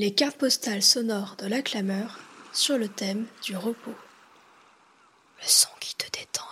Les cartes postales sonores de la clameur sur le thème du repos. Le son qui te détend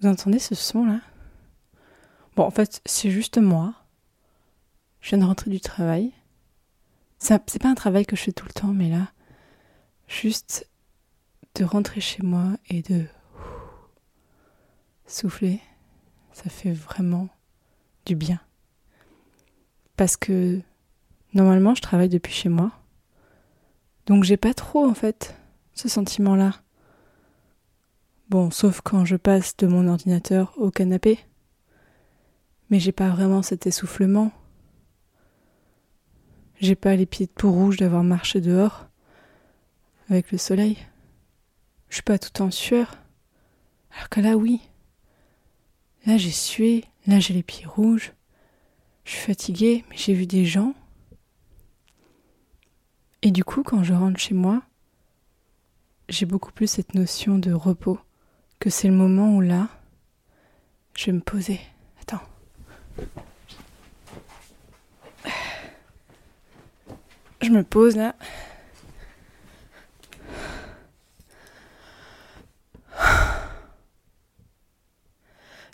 Vous entendez ce son là Bon, en fait, c'est juste moi. Je viens de rentrer du travail. C'est pas un travail que je fais tout le temps, mais là, juste de rentrer chez moi et de souffler, ça fait vraiment du bien. Parce que normalement, je travaille depuis chez moi. Donc j'ai pas trop en fait ce sentiment-là. Bon, sauf quand je passe de mon ordinateur au canapé. Mais j'ai pas vraiment cet essoufflement. J'ai pas les pieds tout rouges d'avoir marché dehors avec le soleil. Je suis pas tout en sueur. Alors que là, oui. Là, j'ai sué, là, j'ai les pieds rouges. Je suis fatiguée, mais j'ai vu des gens. Et du coup, quand je rentre chez moi, j'ai beaucoup plus cette notion de repos que c'est le moment où là, je vais me poser. Attends. Je me pose là.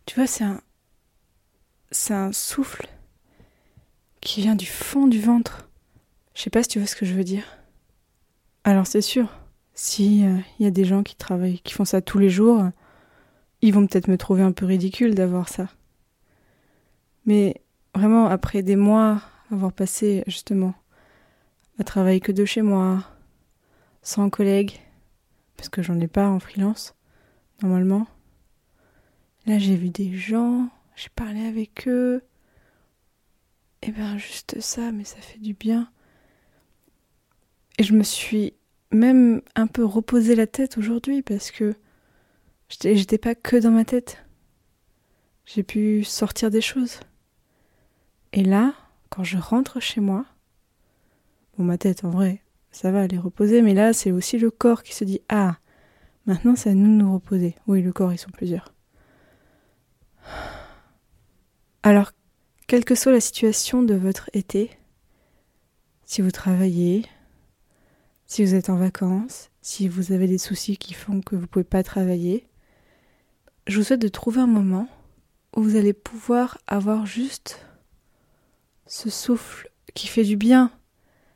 Tu vois, c'est un. C'est un souffle qui vient du fond du ventre. Je sais pas si tu vois ce que je veux dire. Alors c'est sûr, si il euh, y a des gens qui travaillent, qui font ça tous les jours, ils vont peut-être me trouver un peu ridicule d'avoir ça. Mais vraiment, après des mois avoir passé justement à travailler que de chez moi, sans collègues, parce que j'en ai pas en freelance, normalement. Là, j'ai vu des gens, j'ai parlé avec eux. Et ben juste ça, mais ça fait du bien. Et je me suis même un peu reposer la tête aujourd'hui parce que j'étais pas que dans ma tête. J'ai pu sortir des choses. Et là, quand je rentre chez moi, bon, ma tête en vrai, ça va, aller reposer, mais là, c'est aussi le corps qui se dit Ah, maintenant c'est à nous de nous reposer. Oui, le corps, ils sont plusieurs. Alors, quelle que soit la situation de votre été, si vous travaillez, si vous êtes en vacances, si vous avez des soucis qui font que vous ne pouvez pas travailler, je vous souhaite de trouver un moment où vous allez pouvoir avoir juste ce souffle qui fait du bien.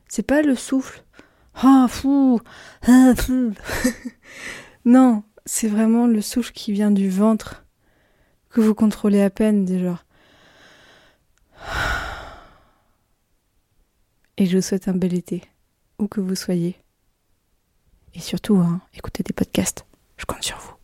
C'est pas le souffle. Ah, fou, ah, fou. non, c'est vraiment le souffle qui vient du ventre que vous contrôlez à peine déjà. Et je vous souhaite un bel été, où que vous soyez. Et surtout, hein, écoutez des podcasts. Je compte sur vous.